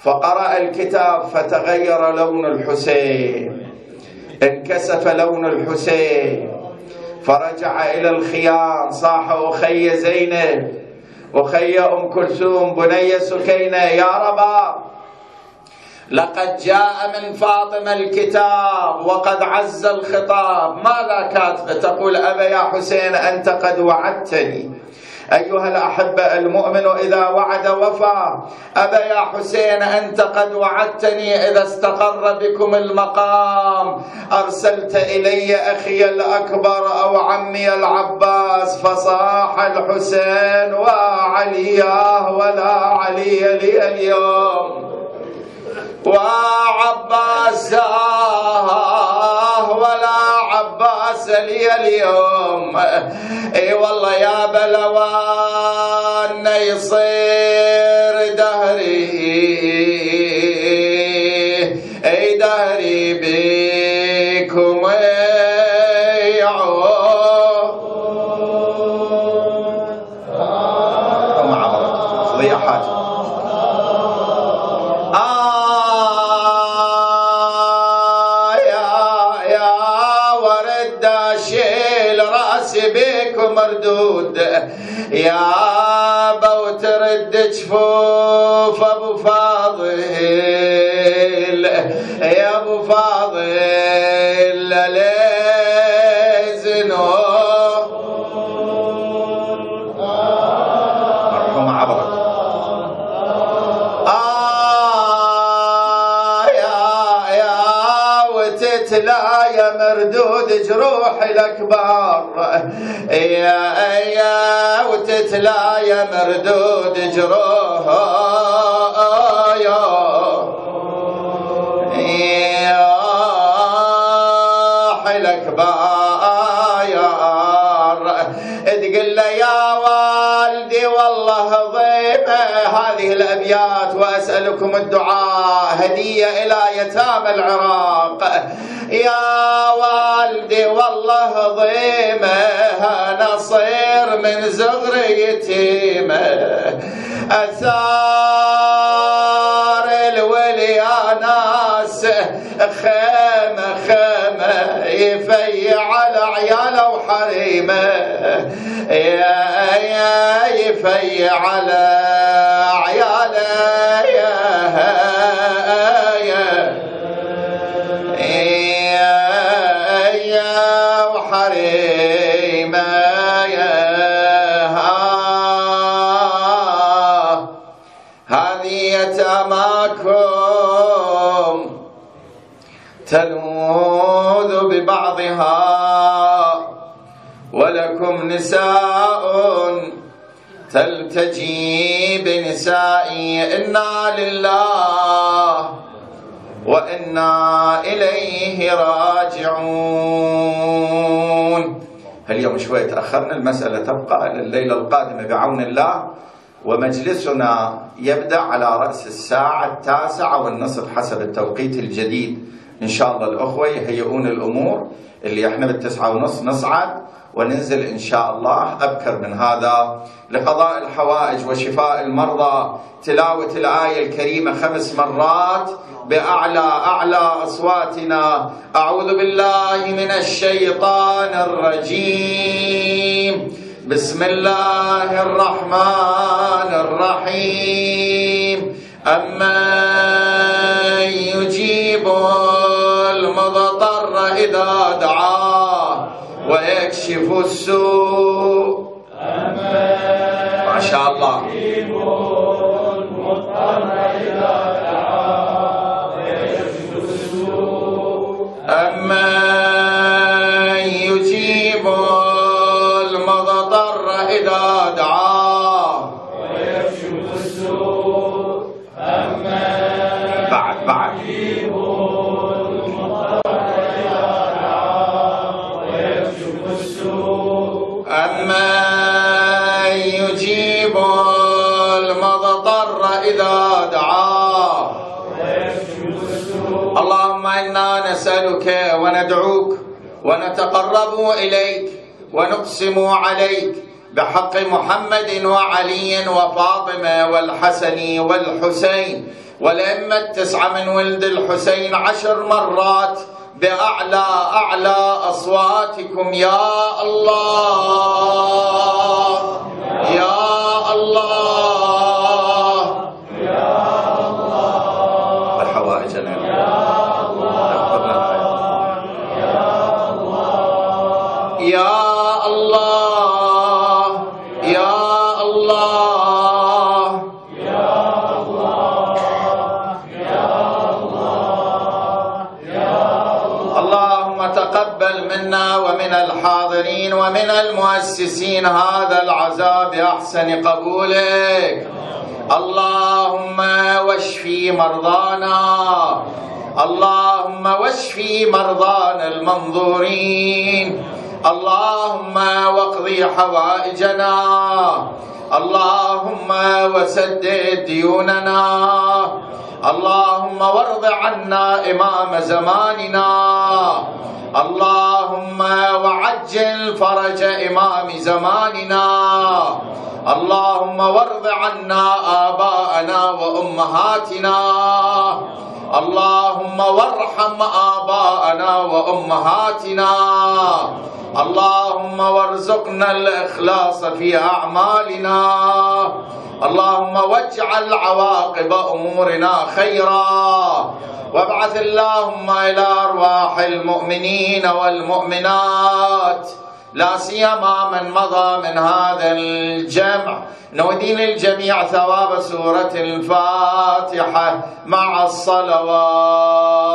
Speaker 1: فقرأ الكتاب فتغير لون الحسين. انكسف لون الحسين. فرجع إلى الخيام صاح أخي زينب. أخي أم كلثوم بني سكينة يا ربا لقد جاء من فاطمة الكتاب وقد عز الخطاب. ماذا كاتبة تقول أبا يا حسين أنت قد وعدتني. أيها الأحبة المؤمن إذا وعد وفى. أبا يا حسين أنت قد وعدتني إذا استقر بكم المقام. أرسلت إلي أخي الأكبر أو عمي العباس فصاح الحسين وعلياه ولا علي لي اليوم. وعباس ولا عباس لي اليوم. إي والله يا بلوان يصير دهري. إي دهري يا بو ترد جفوف أبو فاضل يا أبو فاضل ليزنو مرحوم عبرك آه يا يا وتتلا يا مردود جروح الاكبار وتتلا يا مردود جروح يا حلك بايار تقول له يا والدي والله ضيمه هذه الأبيات وأسألكم الدعاء هدية إلى يتامى العراق. يا والدي والله ضيمه نصير من زغر يتيمه اثار الولي يا ناس. خيمه خيمه يفيع على عياله وحريمة. يا يا يفيع على عياله تلوذ ببعضها ولكم نساء تلتجي بنسائي إنا لله وإنا إليه راجعون. اليوم شوي تأخرنا المسألة تبقى إلى الليلة القادمة بعون الله ومجلسنا يبدأ على رأس الساعة التاسعة والنصف حسب التوقيت الجديد. إن شاء الله الأخوة يهيئون الأمور اللي إحنا بالتسعة ونص نصعد وننزل إن شاء الله أبكر من هذا. لقضاء الحوائج وشفاء المرضى تلاوة الآية الكريمة خمس مرات بأعلى أعلى أصواتنا. أعوذ بالله من الشيطان الرجيم. بسم الله الرحمن الرحيم. أما يجيب إذا دعاه ويكشف السوء. ما شاء الله. وندعوك ونتقرب إليك ونقسم عليك بحق محمد وعلي وفاطمة والحسن والحسين والأئمة التسعة من ولد الحسين عشر مرات بأعلى أعلى أصواتكم. يا الله يا الله. الحاضرين ومن المؤسسين هذا العزاء بأحسن قبولك. اللهم واشفي مرضانا. اللهم واشفي مرضانا المنظورين. اللهم واقضي حوائجنا. اللهم وسدد ديوننا. اللهم وارض عنا إمام زماننا. اللهم وعجل فرج إمام زماننا. اللهم وارض عنا آباءنا وأمهاتنا. اللهم وارحم آباءنا وأمهاتنا. اللهم وارزقنا الإخلاص في أعمالنا. اللهم واجعل عواقب أمورنا خيرا. وابعث اللهم إلى أرواح المؤمنين والمؤمنات. لا سيما من مضى من هذا الجمع. نودي للجميع ثواب سورة الفاتحة مع الصلوات.